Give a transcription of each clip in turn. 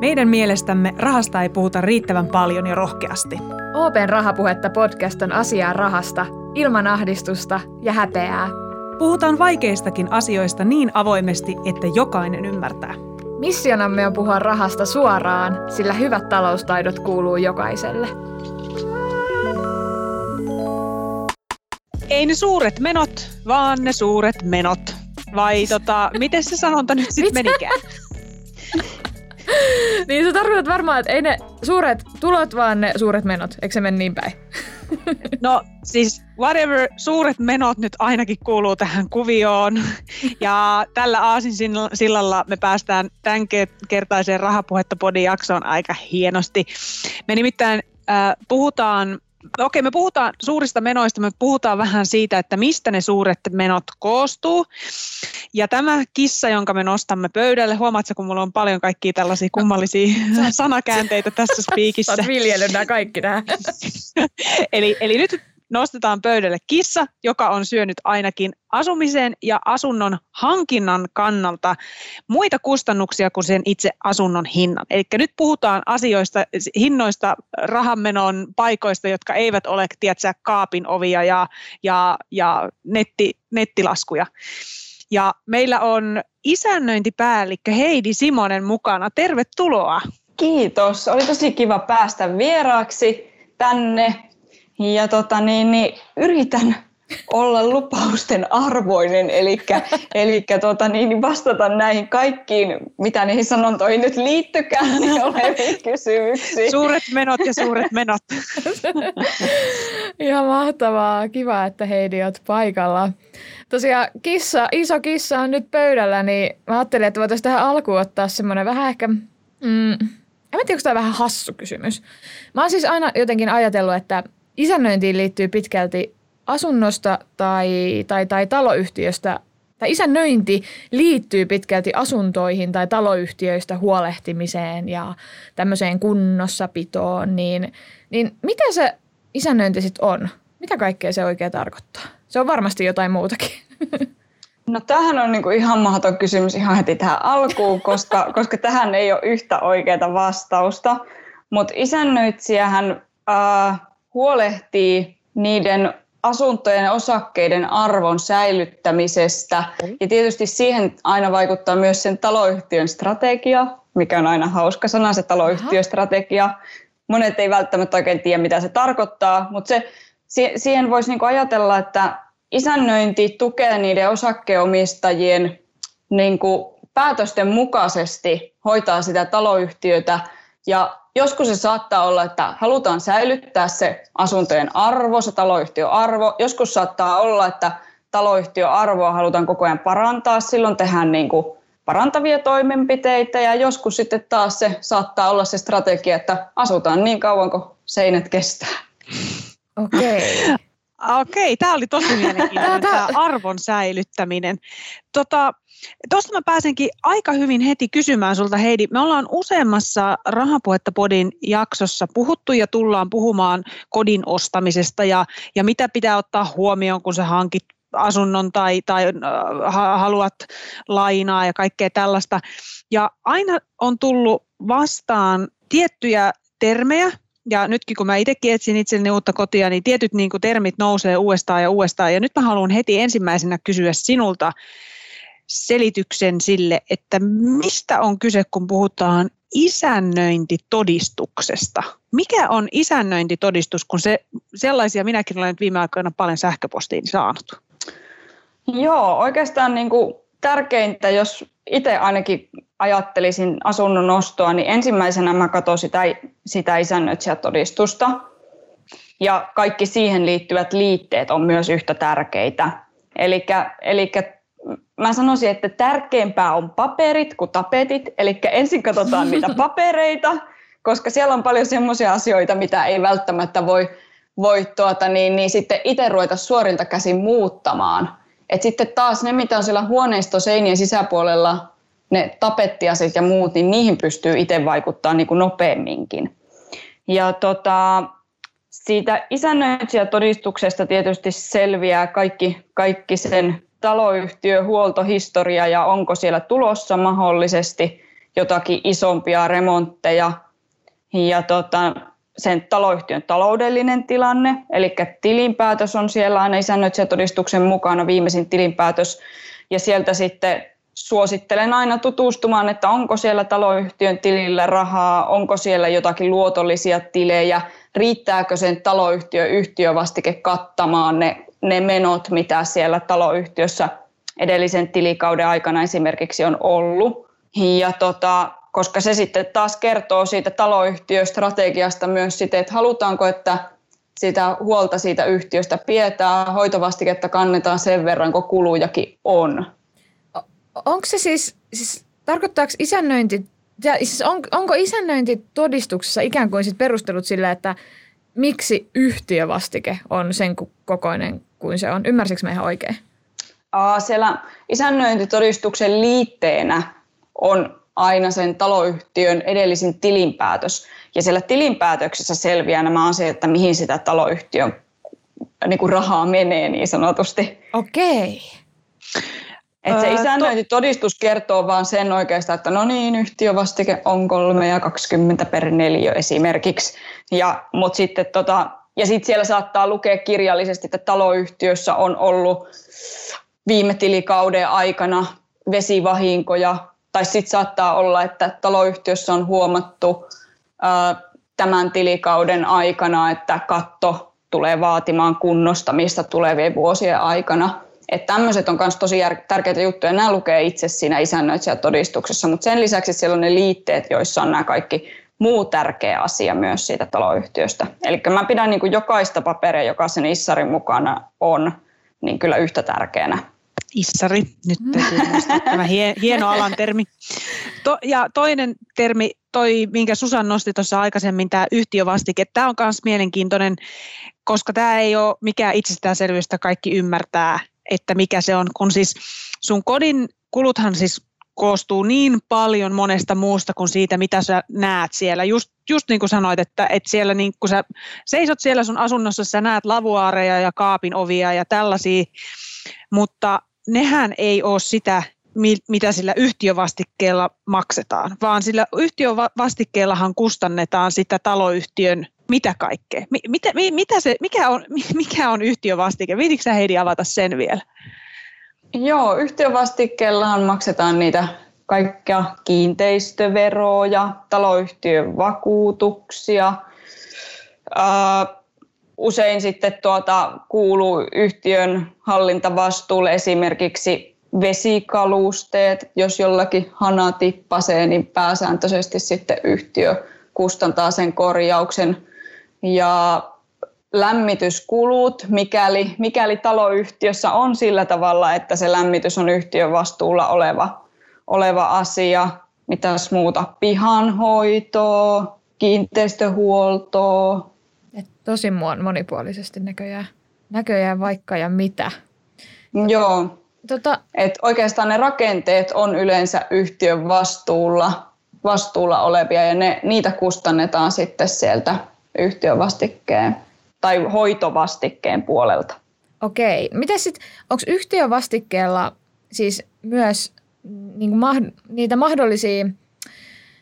Meidän mielestämme rahasta ei puhuta riittävän paljon ja rohkeasti. Open Rahapuhetta podcast on asiaa rahasta, ilman ahdistusta ja häpeää. Puhutaan vaikeistakin asioista niin avoimesti, että jokainen ymmärtää. Missionamme on puhua rahasta suoraan, sillä hyvät taloustaidot kuuluu jokaiselle. Ei ne suuret menot, vaan ne suuret menot. Vai tota, miten se sanonta nyt sitten menikään? niin sä tarkoitat varmaan, että ei ne suuret tulot, vaan ne suuret menot. Eikö se mene niin päin? no siis whatever, suuret menot nyt ainakin kuuluu tähän kuvioon. Ja tällä aasin sillalla me päästään tämän kertaiseen rahapuhetta jaksoon aika hienosti. Me nimittäin äh, puhutaan okei, me puhutaan suurista menoista, me puhutaan vähän siitä, että mistä ne suuret menot koostuu. Ja tämä kissa, jonka me nostamme pöydälle, huomaatko, kun mulla on paljon kaikkia tällaisia kummallisia sanakäänteitä tässä spiikissä. Sä oot nämä kaikki tähän. eli, eli nyt nostetaan pöydälle kissa, joka on syönyt ainakin asumisen ja asunnon hankinnan kannalta muita kustannuksia kuin sen itse asunnon hinnan. Eli nyt puhutaan asioista, hinnoista, rahanmenon paikoista, jotka eivät ole, tiedätkö, kaapin ovia ja, ja, ja netti, nettilaskuja. Ja meillä on isännöintipäällikkö Heidi Simonen mukana. Tervetuloa. Kiitos. Oli tosi kiva päästä vieraaksi tänne ja tota, niin, niin, yritän olla lupausten arvoinen, eli, eli tota, niin, niin vastata näihin kaikkiin, mitä niihin sanontoihin nyt liittykään, niin oleviin kysymyksiin. Suuret menot ja suuret menot. Ihan mahtavaa. Kiva, että Heidi olet paikalla. Tosiaan kissa, iso kissa on nyt pöydällä, niin mä ajattelin, että voitaisiin tähän alkuun ottaa semmoinen vähän ehkä... Mm, en tiedä, onko tämä vähän hassu kysymys. Mä oon siis aina jotenkin ajatellut, että isännöintiin liittyy pitkälti asunnosta tai, tai, tai taloyhtiöstä, tai isännöinti liittyy pitkälti asuntoihin tai taloyhtiöistä huolehtimiseen ja tämmöiseen kunnossapitoon, niin, niin mitä se isännöinti sitten on? Mitä kaikkea se oikein tarkoittaa? Se on varmasti jotain muutakin. No tähän on niinku ihan mahdoton kysymys ihan heti tähän alkuun, koska, koska tähän ei ole yhtä oikeaa vastausta. Mutta isännöitsijähän äh, huolehtii niiden asuntojen ja osakkeiden arvon säilyttämisestä. Ja tietysti siihen aina vaikuttaa myös sen taloyhtiön strategia, mikä on aina hauska sana, se taloyhtiöstrategia. Monet ei välttämättä oikein tiedä, mitä se tarkoittaa, mutta se, siihen voisi niinku ajatella, että isännöinti tukee niiden osakkeenomistajien niinku päätösten mukaisesti hoitaa sitä taloyhtiötä ja Joskus se saattaa olla, että halutaan säilyttää se asuntojen arvo, se taloyhtiön arvo. Joskus saattaa olla, että taloyhtiön arvoa halutaan koko ajan parantaa. Silloin tehdään niin kuin parantavia toimenpiteitä ja joskus sitten taas se saattaa olla se strategia, että asutaan niin kauan kuin seinät kestää. Okei. Okay. Okei, tämä oli tosi mielenkiintoinen, tämä arvon säilyttäminen. Tota, Tuosta mä pääsenkin aika hyvin heti kysymään sulta Heidi. Me ollaan useammassa Rahapuhetta Podin jaksossa puhuttu ja tullaan puhumaan kodin ostamisesta ja, ja mitä pitää ottaa huomioon, kun sä hankit asunnon tai, tai haluat lainaa ja kaikkea tällaista. Ja aina on tullut vastaan tiettyjä termejä, ja nytkin kun mä itsekin etsin itselleni uutta kotia, niin tietyt niin kuin termit nousee uudestaan ja uudestaan. Ja nyt mä haluan heti ensimmäisenä kysyä sinulta, selityksen sille, että mistä on kyse, kun puhutaan isännöintitodistuksesta. Mikä on isännöintitodistus, kun se, sellaisia minäkin olen viime aikoina paljon sähköpostiin saanut? Joo, oikeastaan niin kuin tärkeintä, jos itse ainakin ajattelisin asunnon ostoa, niin ensimmäisenä mä katson sitä, sitä isännöitsijätodistusta. Ja kaikki siihen liittyvät liitteet on myös yhtä tärkeitä. Eli mä sanoisin, että tärkeämpää on paperit kuin tapetit. Eli ensin katsotaan niitä papereita, koska siellä on paljon semmoisia asioita, mitä ei välttämättä voi, voi tuota, niin, niin sitten itse ruveta suorilta käsin muuttamaan. Et sitten taas ne, mitä on siellä huoneisto seinien sisäpuolella, ne tapettiaset ja muut, niin niihin pystyy itse vaikuttaa niin kuin nopeamminkin. Ja tota, siitä isännöitsijätodistuksesta tietysti selviää kaikki, kaikki sen taloyhtiö, huoltohistoria ja onko siellä tulossa mahdollisesti jotakin isompia remontteja. Ja tota, sen taloyhtiön taloudellinen tilanne, eli tilinpäätös on siellä aina isännöitsijätodistuksen mukana, viimeisin tilinpäätös, ja sieltä sitten suosittelen aina tutustumaan, että onko siellä taloyhtiön tilillä rahaa, onko siellä jotakin luotollisia tilejä, riittääkö sen taloyhtiön yhtiövastike kattamaan ne, ne menot, mitä siellä taloyhtiössä edellisen tilikauden aikana esimerkiksi on ollut. Ja tota, koska se sitten taas kertoo siitä taloyhtiöstrategiasta myös sitten, että halutaanko, että sitä huolta siitä yhtiöstä pidetään, hoitovastiketta kannetaan sen verran, kun kulujakin on. Onko se siis, siis tarkoittaako isännöinti, siis on, onko isännöintitodistuksessa ikään kuin sit perustelut sille, että miksi yhtiövastike on sen kokoinen kuin se on? Ymmärsikö mä ihan oikein? Aa, siellä isännöintitodistuksen liitteenä on aina sen taloyhtiön edellisin tilinpäätös. Ja siellä tilinpäätöksessä selviää nämä asiat, että mihin sitä taloyhtiön niin kuin rahaa menee niin sanotusti. Okei. Että se isännöintitodistus kertoo vaan sen oikeastaan, että no niin, yhtiövastike on 3 ja 20 per neljä esimerkiksi. Ja, mut sitten tota, ja sitten siellä saattaa lukea kirjallisesti, että taloyhtiössä on ollut viime tilikauden aikana vesivahinkoja tai sitten saattaa olla, että taloyhtiössä on huomattu tämän tilikauden aikana, että katto tulee vaatimaan kunnostamista tulevien vuosien aikana. Että tämmöiset on myös tosi tärkeitä juttuja. Nämä lukee itse siinä isännöitsijätodistuksessa, mutta sen lisäksi siellä on ne liitteet, joissa on nämä kaikki muu tärkeä asia myös siitä taloyhtiöstä. Eli mä pidän niin kuin jokaista paperia, joka sen issarin mukana on, niin kyllä yhtä tärkeänä. Issari, nyt täytyy tämä hieno alan termi. To, ja toinen termi, toi, minkä Susan nosti tuossa aikaisemmin, tämä yhtiövastike, tämä on myös mielenkiintoinen, koska tämä ei ole mikään itsestäänselvyystä, kaikki ymmärtää, että mikä se on, kun siis sun kodin kuluthan siis koostuu niin paljon monesta muusta kuin siitä, mitä sä näet siellä. Just, just niin kuin sanoit, että, että siellä niin kun sä seisot siellä sun asunnossa, sä näet lavuaareja ja kaapin ovia ja tällaisia, mutta nehän ei ole sitä, mitä sillä yhtiövastikkeella maksetaan, vaan sillä yhtiövastikkeellahan kustannetaan sitä taloyhtiön mitä kaikkea. Mitä, mitä se, mikä, on, mikä on yhtiövastike? Viititkö sä Heidi avata sen vielä? Joo, yhtiövastikkeellahan maksetaan niitä kaikkia kiinteistöveroja, taloyhtiön vakuutuksia. usein sitten tuota, kuuluu yhtiön hallintavastuulle esimerkiksi vesikalusteet. Jos jollakin hana tippasee, niin pääsääntöisesti sitten yhtiö kustantaa sen korjauksen. Ja lämmityskulut, mikäli, mikäli taloyhtiössä on sillä tavalla, että se lämmitys on yhtiön vastuulla oleva, oleva asia. Mitäs muuta? Pihanhoitoa, kiinteistöhuoltoa. Et tosi monipuolisesti näköjään, näköjään vaikka ja mitä. Joo. Tota... Et oikeastaan ne rakenteet on yleensä yhtiön vastuulla, vastuulla olevia ja ne, niitä kustannetaan sitten sieltä yhtiön vastikkeen tai hoitovastikkeen puolelta. Okei. Miten sitten, onko yhtiövastikkeella siis myös niin kuin ma- niitä mahdollisia,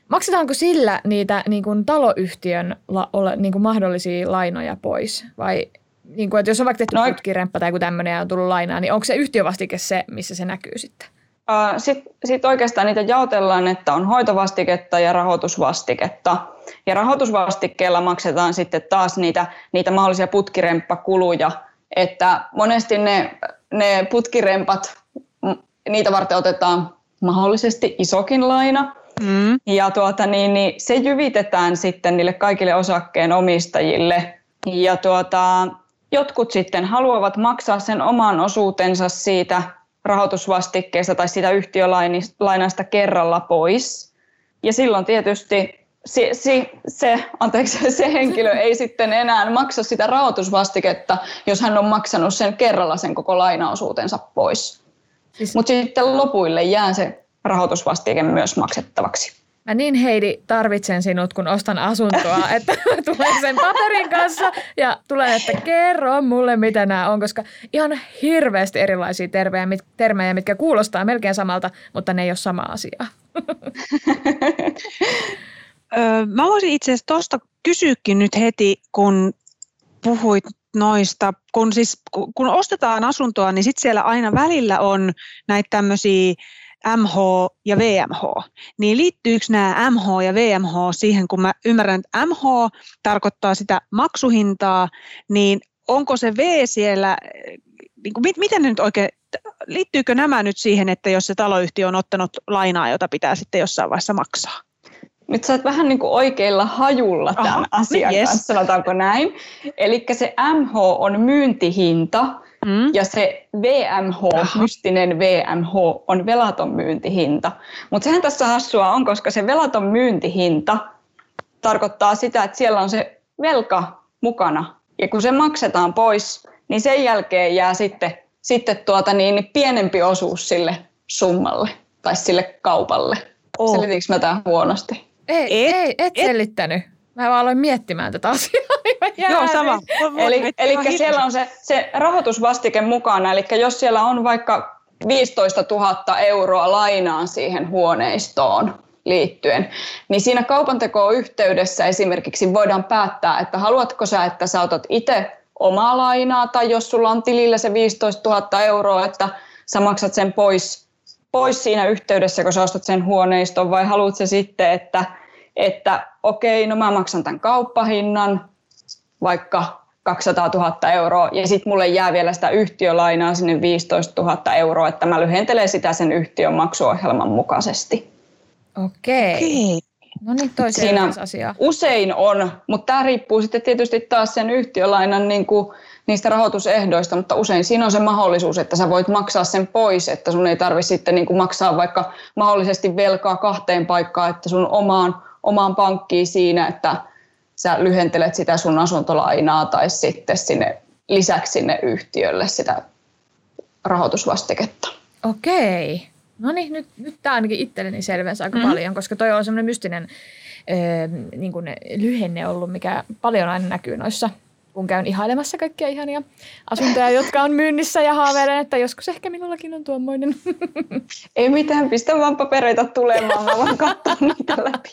maksetaanko sillä niitä niin kuin taloyhtiön la, ole, niin kuin mahdollisia lainoja pois? Vai niin kuin, että jos on vaikka tehty no, putkiremppa tai joku tämmöinen ja on tullut lainaa, niin onko se yhtiövastike se, missä se näkyy sitten? Sitten sit oikeastaan niitä jaotellaan, että on hoitovastiketta ja rahoitusvastiketta. Ja rahoitusvastikkeella maksetaan sitten taas niitä, niitä mahdollisia putkiremppakuluja, että monesti ne, ne putkirempat, niitä varten otetaan mahdollisesti isokin laina, mm. ja tuota, niin, niin se jyvitetään sitten niille kaikille osakkeen omistajille. Ja tuota, jotkut sitten haluavat maksaa sen oman osuutensa siitä rahoitusvastikkeesta tai sitä yhtiölainasta kerralla pois. Ja silloin tietysti se, se, se, anteeksi, se henkilö ei sitten enää maksa sitä rahoitusvastiketta, jos hän on maksanut sen kerralla sen koko lainaosuutensa pois. Siis... Mutta sitten lopuille jää se rahoitusvastike myös maksettavaksi. Mä niin Heidi tarvitsen sinut, kun ostan asuntoa, että tulen sen paperin kanssa ja tulen, että kerro mulle, mitä nämä on, koska ihan hirveästi erilaisia termejä, termejä, mitkä kuulostaa melkein samalta, mutta ne ei ole sama asia. Mä voisin itse asiassa tuosta kysyäkin nyt heti, kun puhuit noista, kun, siis, kun ostetaan asuntoa, niin sitten siellä aina välillä on näitä tämmöisiä MH ja VMH. Niin liittyykö nämä MH ja VMH siihen, kun mä ymmärrän, että MH tarkoittaa sitä maksuhintaa, niin onko se V siellä, niin kuin, miten nyt oikein, liittyykö nämä nyt siihen, että jos se taloyhtiö on ottanut lainaa, jota pitää sitten jossain vaiheessa maksaa? Nyt sä oot vähän niin kuin oikeilla hajulla tämän Aha, asian yes. kanssa, sanotaanko näin. Eli se MH on myyntihinta mm. ja se VMH, Aha. mystinen VMH, on velaton myyntihinta. Mutta sehän tässä hassua on, koska se velaton myyntihinta tarkoittaa sitä, että siellä on se velka mukana. Ja kun se maksetaan pois, niin sen jälkeen jää sitten, sitten tuota niin, pienempi osuus sille summalle tai sille kaupalle. Oh. Selitinkö mä tämän huonosti? Ei, et, ei, et, et selittänyt. Mä vaan aloin miettimään tätä asiaa. Niin Joo, sama. Eli, eli siellä on se, se rahoitusvastike mukana. Eli jos siellä on vaikka 15 000 euroa lainaan siihen huoneistoon liittyen, niin siinä kaupanteko-yhteydessä esimerkiksi voidaan päättää, että haluatko sä, että sä otat itse omaa lainaa, tai jos sulla on tilillä se 15 000 euroa, että sä maksat sen pois pois siinä yhteydessä, kun sä ostat sen huoneiston, vai haluat se sitten, että, että okei, no mä maksan tämän kauppahinnan, vaikka 200 000 euroa, ja sitten mulle jää vielä sitä yhtiölainaa sinne 15 000 euroa, että mä lyhentelen sitä sen yhtiön maksuohjelman mukaisesti. Okei. Okay. No niin, toi Siinä asia. usein on, mutta tämä riippuu sitten tietysti taas sen yhtiölainan niin kuin niistä rahoitusehdoista, mutta usein siinä on se mahdollisuus, että sä voit maksaa sen pois, että sun ei tarvitse sitten niin kuin maksaa vaikka mahdollisesti velkaa kahteen paikkaan, että sun omaan, omaan pankkiin siinä, että sä lyhentelet sitä sun asuntolainaa tai sitten sinne lisäksi sinne yhtiölle sitä rahoitusvastiketta. Okei. No niin, nyt, nyt tämä ainakin itselleni selvensi aika mm. paljon, koska toi on semmoinen mystinen öö, niin kuin lyhenne ollut, mikä paljon aina näkyy noissa kun käyn ihailemassa kaikkia ihania asuntoja, jotka on myynnissä ja haaveilen, että joskus ehkä minullakin on tuommoinen. Ei mitään, pistä vaan papereita tulemaan, mä vaan katson niitä läpi.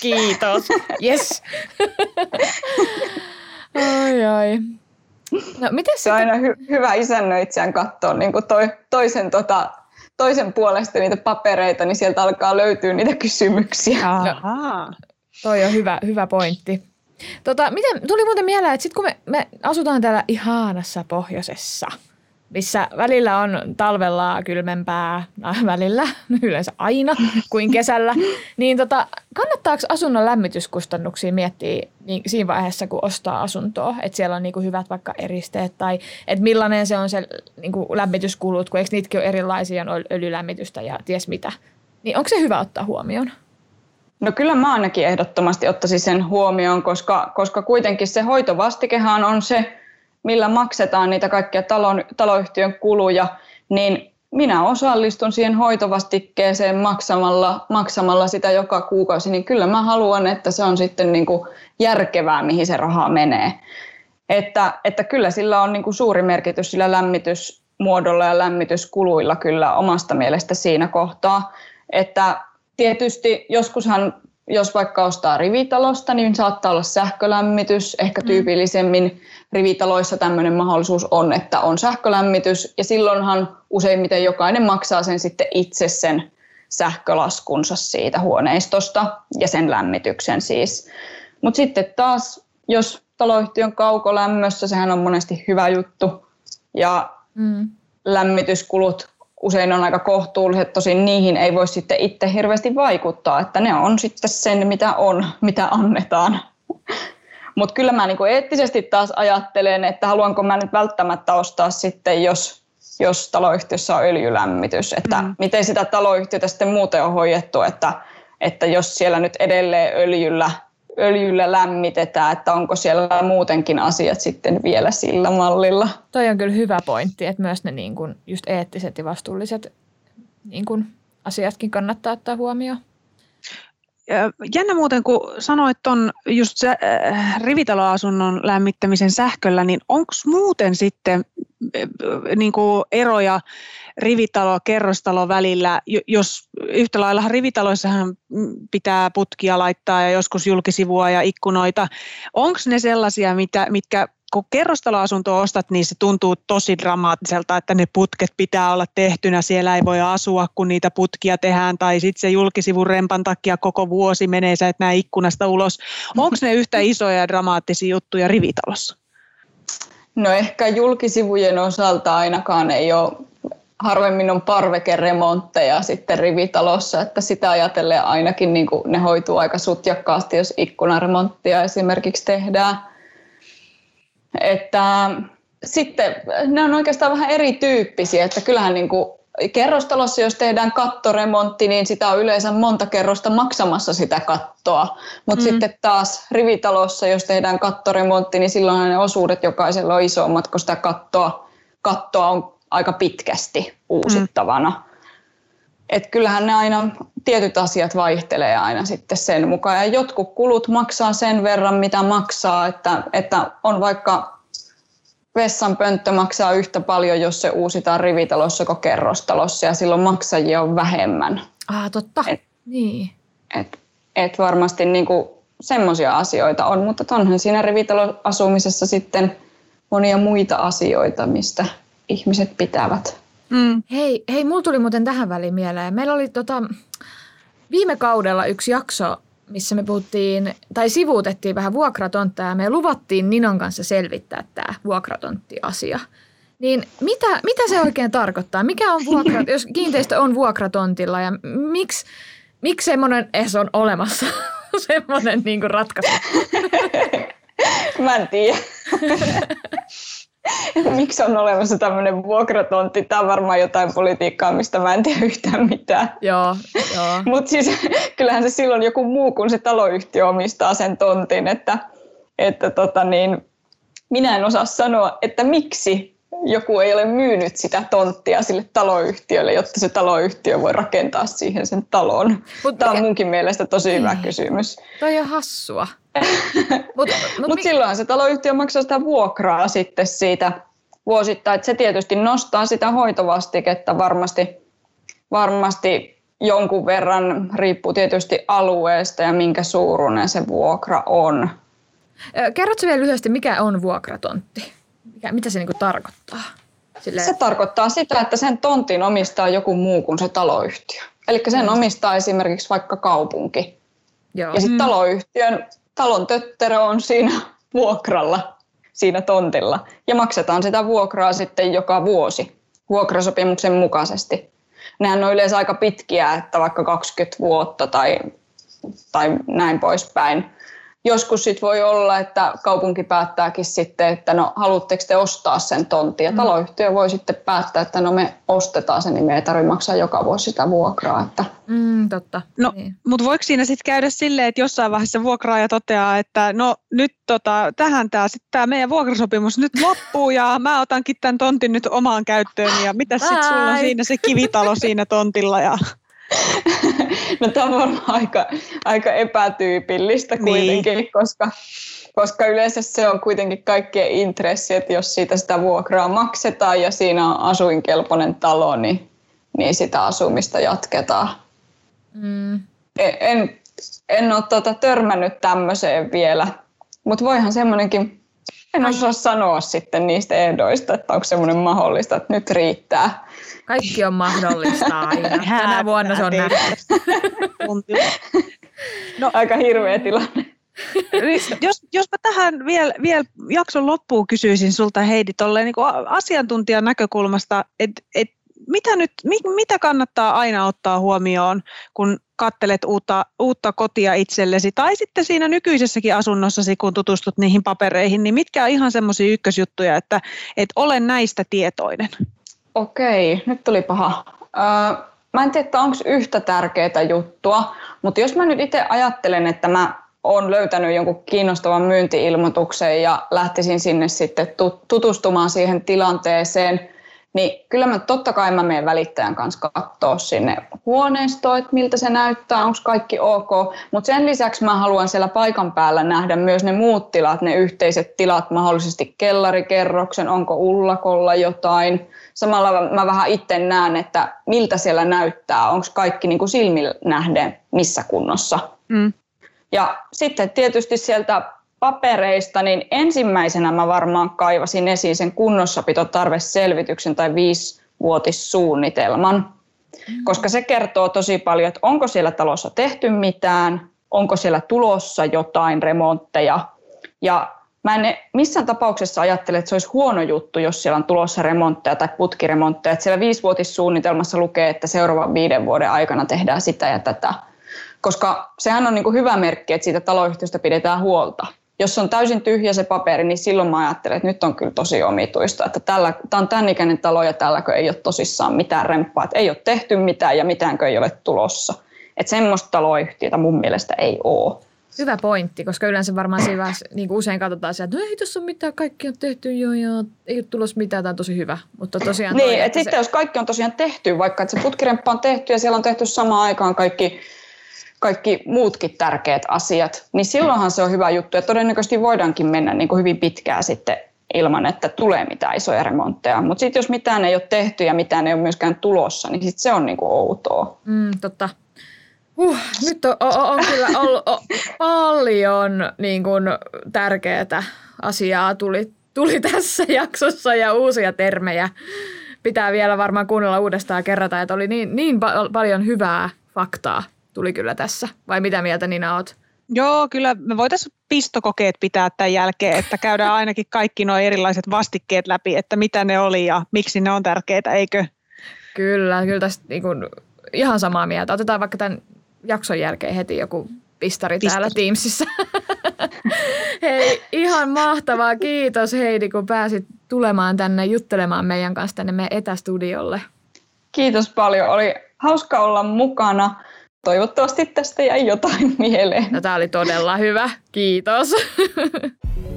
Kiitos. Yes. ai ai. No, miten se on aina hy- hyvä isännöitsijän katsoa niin toi, toisen, tota, toisen puolesta niitä papereita, niin sieltä alkaa löytyä niitä kysymyksiä. No, toi on hyvä, hyvä pointti. Tota, miten, tuli muuten mieleen, että sitten kun me, me asutaan täällä ihanassa pohjoisessa, missä välillä on talvella kylmempää, äh, välillä, yleensä aina, kuin kesällä, niin tota, kannattaako asunnon lämmityskustannuksia miettiä niin, siinä vaiheessa, kun ostaa asuntoa, että siellä on niinku hyvät vaikka eristeet tai että millainen se on se niinku lämmityskulut, kun eikö niitäkin ole erilaisia, on öljylämmitystä ja ties mitä. Niin onko se hyvä ottaa huomioon? No kyllä mä ainakin ehdottomasti ottaisin sen huomioon, koska, koska kuitenkin se hoitovastikehan on se, millä maksetaan niitä kaikkia talon, taloyhtiön kuluja, niin minä osallistun siihen hoitovastikkeeseen maksamalla, maksamalla sitä joka kuukausi, niin kyllä mä haluan, että se on sitten niin kuin järkevää, mihin se raha menee. Että, että kyllä sillä on niin kuin suuri merkitys sillä lämmitysmuodolla ja lämmityskuluilla kyllä omasta mielestä siinä kohtaa, että tietysti joskushan, jos vaikka ostaa rivitalosta, niin saattaa olla sähkölämmitys. Ehkä mm. tyypillisemmin rivitaloissa tämmöinen mahdollisuus on, että on sähkölämmitys. Ja silloinhan useimmiten jokainen maksaa sen sitten itse sen sähkölaskunsa siitä huoneistosta ja sen lämmityksen siis. Mutta sitten taas, jos taloyhtiön kaukolämmössä, sehän on monesti hyvä juttu, ja mm. lämmityskulut usein on aika kohtuulliset, tosin niihin ei voi sitten itse hirveästi vaikuttaa, että ne on sitten sen, mitä on, mitä annetaan. Mutta kyllä mä niinku eettisesti taas ajattelen, että haluanko mä nyt välttämättä ostaa sitten, jos, jos taloyhtiössä on öljylämmitys, että mm. miten sitä taloyhtiötä sitten muuten on hoidettu, että, että jos siellä nyt edelleen öljyllä öljyllä lämmitetään, että onko siellä muutenkin asiat sitten vielä sillä mallilla. Toi on kyllä hyvä pointti, että myös ne niin kuin just eettiset ja vastuulliset niin kuin asiatkin kannattaa ottaa huomioon. jännä muuten, kun sanoit tuon just se, äh, rivitaloasunnon lämmittämisen sähköllä, niin onko muuten sitten niin kuin eroja rivitalo, kerrostalo välillä, jos yhtä lailla rivitaloissahan pitää putkia laittaa ja joskus julkisivua ja ikkunoita. Onko ne sellaisia, mitä, mitkä kun kerrostaloasunto ostat, niin se tuntuu tosi dramaattiselta, että ne putket pitää olla tehtynä, siellä ei voi asua, kun niitä putkia tehdään, tai sitten se julkisivun rempan takia koko vuosi menee, sä et näe ikkunasta ulos. Onko ne yhtä isoja ja dramaattisia juttuja rivitalossa? No ehkä julkisivujen osalta ainakaan ei ole harvemmin on parvekeremontteja sitten rivitalossa, että sitä ajatellen ainakin niin kuin ne hoituu aika sutjakkaasti, jos ikkunaremonttia esimerkiksi tehdään. Että sitten ne on oikeastaan vähän erityyppisiä, että kyllähän niin kuin kerrostalossa, jos tehdään kattoremontti, niin sitä on yleensä monta kerrosta maksamassa sitä kattoa. Mutta mm. sitten taas rivitalossa, jos tehdään kattoremontti, niin silloin ne osuudet jokaisella on isommat, kun sitä kattoa, kattoa on aika pitkästi uusittavana. Mm. Et kyllähän ne aina, tietyt asiat vaihtelee aina sitten sen mukaan. Ja jotkut kulut maksaa sen verran, mitä maksaa, että, että on vaikka vessan pönttö maksaa yhtä paljon, jos se uusitaan rivitalossa kuin kerrostalossa ja silloin maksajia on vähemmän. Ah, totta. Et, niin. Et, et varmasti niinku semmoisia asioita on, mutta onhan siinä rivitaloasumisessa sitten monia muita asioita, mistä ihmiset pitävät. Mm. Hei, hei, mulla tuli muuten tähän väliin mieleen. Meillä oli tota, viime kaudella yksi jakso, missä me puhuttiin, tai sivuutettiin vähän vuokratonttaa ja me luvattiin Ninon kanssa selvittää tämä vuokratontti-asia. Niin mitä, mitä se oikein tarkoittaa? Mikä on vuokra, jos kiinteistö on vuokratontilla ja miksi, miksi semmoinen edes on olemassa? semmoinen niin ratkaisu. Mä en tiedä. miksi on olemassa tämmöinen vuokratontti. Tämä on varmaan jotain politiikkaa, mistä mä en tiedä yhtään mitään. Joo, joo. Mutta siis kyllähän se silloin joku muu kuin se taloyhtiö omistaa sen tontin, että, että tota niin, minä en osaa sanoa, että miksi joku ei ole myynyt sitä tonttia sille taloyhtiölle, jotta se taloyhtiö voi rakentaa siihen sen talon. Mutta Tämä on munkin mielestä tosi hyvä niin. kysymys. Toi on hassua. Mutta mut, mut silloin se taloyhtiö maksaa sitä vuokraa sitten siitä vuosittain. Se tietysti nostaa sitä hoitovastiketta varmasti, varmasti jonkun verran, riippuu tietysti alueesta ja minkä suuruinen se vuokra on. Kerrotko vielä lyhyesti, mikä on vuokratontti? Mikä, mitä se niinku tarkoittaa? Silleen... Se tarkoittaa sitä, että sen tontin omistaa joku muu kuin se taloyhtiö. Eli sen mm. omistaa esimerkiksi vaikka kaupunki. Joo. Ja sitten mm. taloyhtiön talon tötterö on siinä vuokralla, siinä tontilla. Ja maksetaan sitä vuokraa sitten joka vuosi vuokrasopimuksen mukaisesti. Nehän on yleensä aika pitkiä, että vaikka 20 vuotta tai, tai näin poispäin joskus sit voi olla, että kaupunki päättääkin sitten, että no haluatteko te ostaa sen tontin. Ja mm. taloyhtiö voi sitten päättää, että no me ostetaan sen, niin me ei tarvitse maksaa joka vuosi sitä vuokraa. Että. Mm, totta. No, niin. mutta voiko siinä sitten käydä silleen, että jossain vaiheessa vuokraaja toteaa, että no nyt tota, tähän tämä sitten tämä meidän vuokrasopimus nyt loppuu ja mä otankin tämän tontin nyt omaan käyttöön ja mitä sitten sulla on siinä se kivitalo siinä tontilla ja No tämä on varmaan aika, aika epätyypillistä niin. kuitenkin, niin. koska, koska yleensä se on kuitenkin kaikkien intressi, että jos siitä sitä vuokraa maksetaan ja siinä on asuinkelpoinen talo, niin, niin sitä asumista jatketaan. Mm. En, en, en ole tuota törmännyt tämmöiseen vielä, mutta voihan semmoinenkin en osaa sanoa sitten niistä ehdoista, että onko semmoinen mahdollista, että nyt riittää. Kaikki on mahdollista aina. Tänä vuonna se on nähty. No, Aika hirveä tilanne. jos, jos mä tähän vielä, vielä jakson loppuun kysyisin sulta Heidi tolleen, niin asiantuntijan näkökulmasta, että et mitä, nyt, mitä kannattaa aina ottaa huomioon, kun kattelet uutta, uutta kotia itsellesi, tai sitten siinä nykyisessäkin asunnossasi, kun tutustut niihin papereihin, niin mitkä on ihan semmoisia ykkösjuttuja, että, että olen näistä tietoinen? Okei, nyt tuli paha. Öö, mä en tiedä, onko yhtä tärkeää juttua, mutta jos mä nyt itse ajattelen, että mä oon löytänyt jonkun kiinnostavan myyntiilmoituksen ja lähtisin sinne sitten tutustumaan siihen tilanteeseen – niin kyllä mä totta kai mä menen välittäjän kanssa katsoa sinne huoneistoon, että miltä se näyttää, onko kaikki ok. Mutta sen lisäksi mä haluan siellä paikan päällä nähdä myös ne muut tilat, ne yhteiset tilat, mahdollisesti kellarikerroksen, onko ullakolla jotain. Samalla mä vähän itse näen, että miltä siellä näyttää, onko kaikki niin kuin silmillä nähden missä kunnossa. Mm. Ja sitten tietysti sieltä papereista, niin ensimmäisenä mä varmaan kaivasin esiin sen kunnossapitotarveselvityksen tai viisivuotissuunnitelman, mm. koska se kertoo tosi paljon, että onko siellä talossa tehty mitään, onko siellä tulossa jotain remontteja. Ja mä en missään tapauksessa ajattele, että se olisi huono juttu, jos siellä on tulossa remontteja tai putkiremontteja. Että siellä viisivuotissuunnitelmassa lukee, että seuraavan viiden vuoden aikana tehdään sitä ja tätä. Koska sehän on niin kuin hyvä merkki, että siitä taloyhtiöstä pidetään huolta jos on täysin tyhjä se paperi, niin silloin mä ajattelen, että nyt on kyllä tosi omituista, että tällä, tämä on tämän ikäinen talo ja tälläkö ei ole tosissaan mitään remppaa, että ei ole tehty mitään ja mitäänkö ei ole tulossa. Että semmoista taloyhtiötä mun mielestä ei ole. Hyvä pointti, koska yleensä varmaan siinä vaiheessa, niin kuin usein katsotaan se, että no ei tässä ole mitään, kaikki on tehty jo ja ei ole tulossa mitään, tämä on tosi hyvä. Mutta tosiaan niin, toi, että sitten se... jos kaikki on tosiaan tehty, vaikka että se putkiremppa on tehty ja siellä on tehty samaan aikaan kaikki kaikki muutkin tärkeät asiat, niin silloinhan se on hyvä juttu. Ja todennäköisesti voidaankin mennä niin kuin hyvin pitkään sitten ilman, että tulee mitään isoja remontteja. Mutta sitten jos mitään ei ole tehty ja mitään ei ole myöskään tulossa, niin sit se on niin kuin outoa. Mm, totta. Uh, nyt on, on, on kyllä ollut on, paljon niin kuin, tärkeää asiaa tuli, tuli tässä jaksossa ja uusia termejä. Pitää vielä varmaan kuunnella uudestaan kerrata, että oli niin, niin pa- paljon hyvää faktaa tuli kyllä tässä. Vai mitä mieltä Nina oot? Joo, kyllä me voitaisiin pistokokeet pitää tämän jälkeen, että käydään ainakin kaikki nuo erilaiset vastikkeet läpi, että mitä ne oli ja miksi ne on tärkeitä, eikö? Kyllä, kyllä tästä niin kuin, ihan samaa mieltä. Otetaan vaikka tämän jakson jälkeen heti joku pistari Pistari. täällä Teamsissa. Hei, ihan mahtavaa. Kiitos Heidi, kun pääsit tulemaan tänne juttelemaan meidän kanssa tänne meidän etästudiolle. Kiitos paljon. Oli hauska olla mukana toivottavasti tästä jäi jotain mieleen. No, tämä oli todella hyvä. Kiitos.